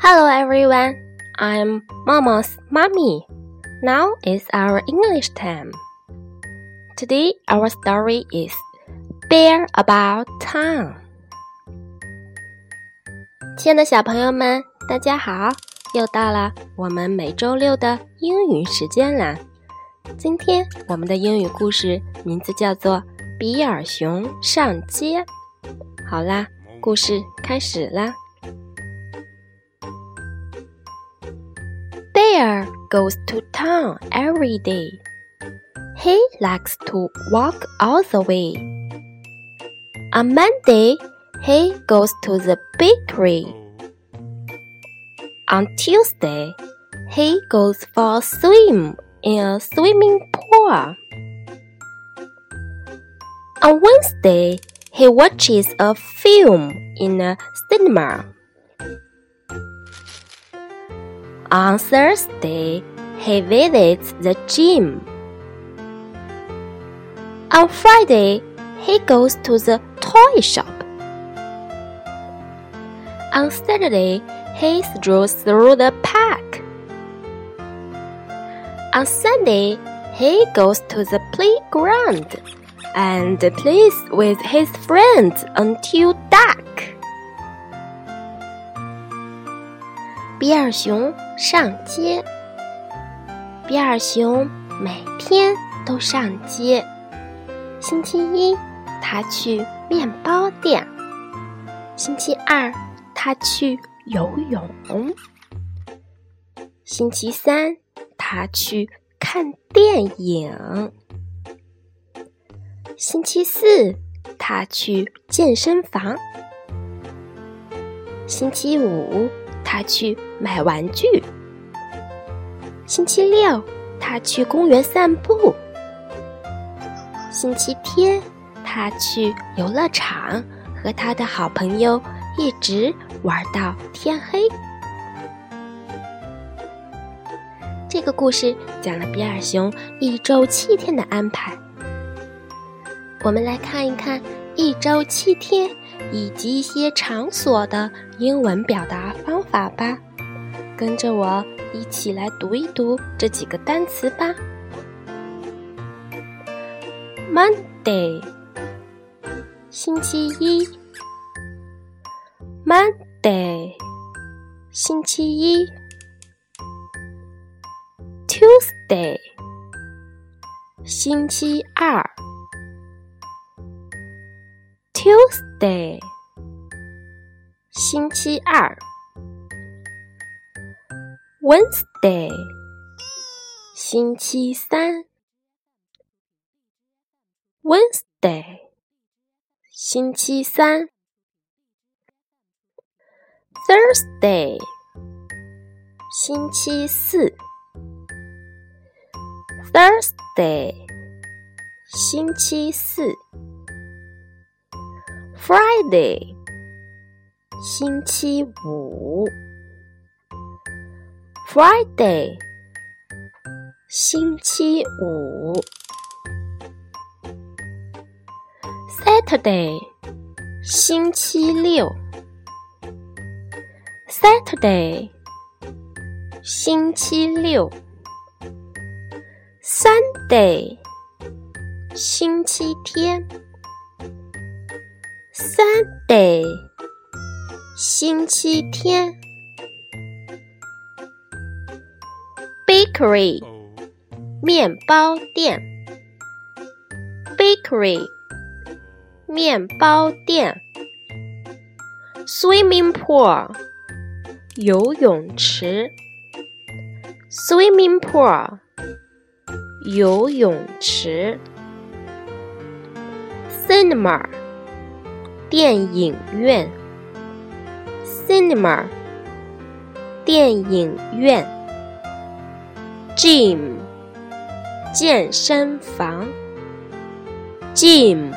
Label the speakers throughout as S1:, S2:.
S1: Hello everyone, I'm Mama's mommy. Now is our English time. Today our story is Bear About Town. 亲爱的小朋友们，大家好！又到了我们每周六的英语时间了。今天我们的英语故事名字叫做《比尔熊上街》。好啦，故事开始啦。Bear goes to town every day. He likes to walk all the way. On Monday, he goes to the bakery. On Tuesday, he goes for a swim in a swimming pool. On Wednesday, he watches a film in a cinema. On Thursday, he visits the gym. On Friday, he goes to the toy shop. On Saturday, he strolls through the park. On Sunday, he goes to the playground and plays with his friends until dark. 比尔熊上街。比尔熊每天都上街。星期一，他去面包店；星期二，他去游泳；星期三，他去看电影；星期四，他去健身房；星期五。他去买玩具。星期六，他去公园散步。星期天，他去游乐场和他的好朋友一直玩到天黑。这个故事讲了比尔熊一周七天的安排。我们来看一看一周七天。以及一些场所的英文表达方法吧，跟着我一起来读一读这几个单词吧。Monday，星期一。Monday，星期一。Tuesday，星期二。Tuesday，星期二。Wednesday，星期三。Wednesday，星期三。Thursday，星期四。Thursday，星期四。Friday，星期五。Friday，星期五。Saturday，星期六。Saturday，星期六。Sunday，星期天。Sunday，星期天。Bakery，面包店。Bakery，面包店。Swimming pool，游泳池。Swimming pool，游泳池。Cinema。电影院，cinema，电影院，gym，健身房，gym，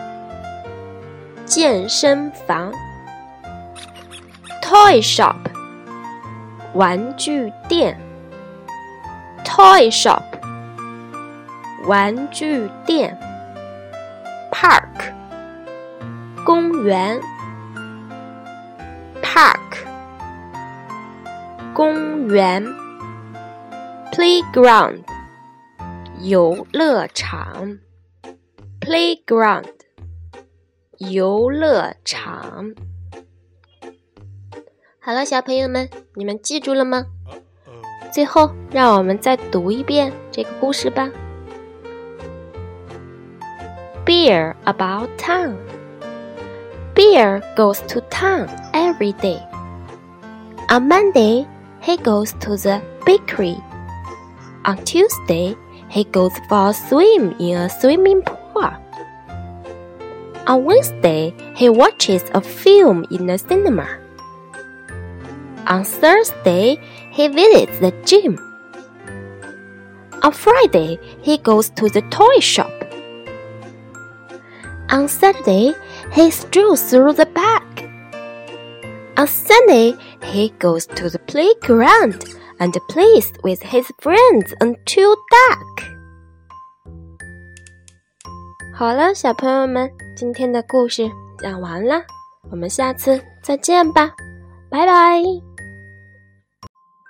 S1: 健身房，toy shop，玩具店，toy shop，玩具店，park。公园，park，公园 ，playground，游乐场，playground，游乐场。好了，小朋友们，你们记住了吗？最后，让我们再读一遍这个故事吧。Bear about town. Bear goes to town every day. On Monday, he goes to the bakery. On Tuesday, he goes for a swim in a swimming pool. On Wednesday, he watches a film in a cinema. On Thursday, he visits the gym. On Friday, he goes to the toy shop. On Saturday, he strolls through the park. On Sunday, he goes to the playground and plays with his friends until dark. 好了，小朋友们，今天的故事讲完了，我们下次再见吧，拜拜。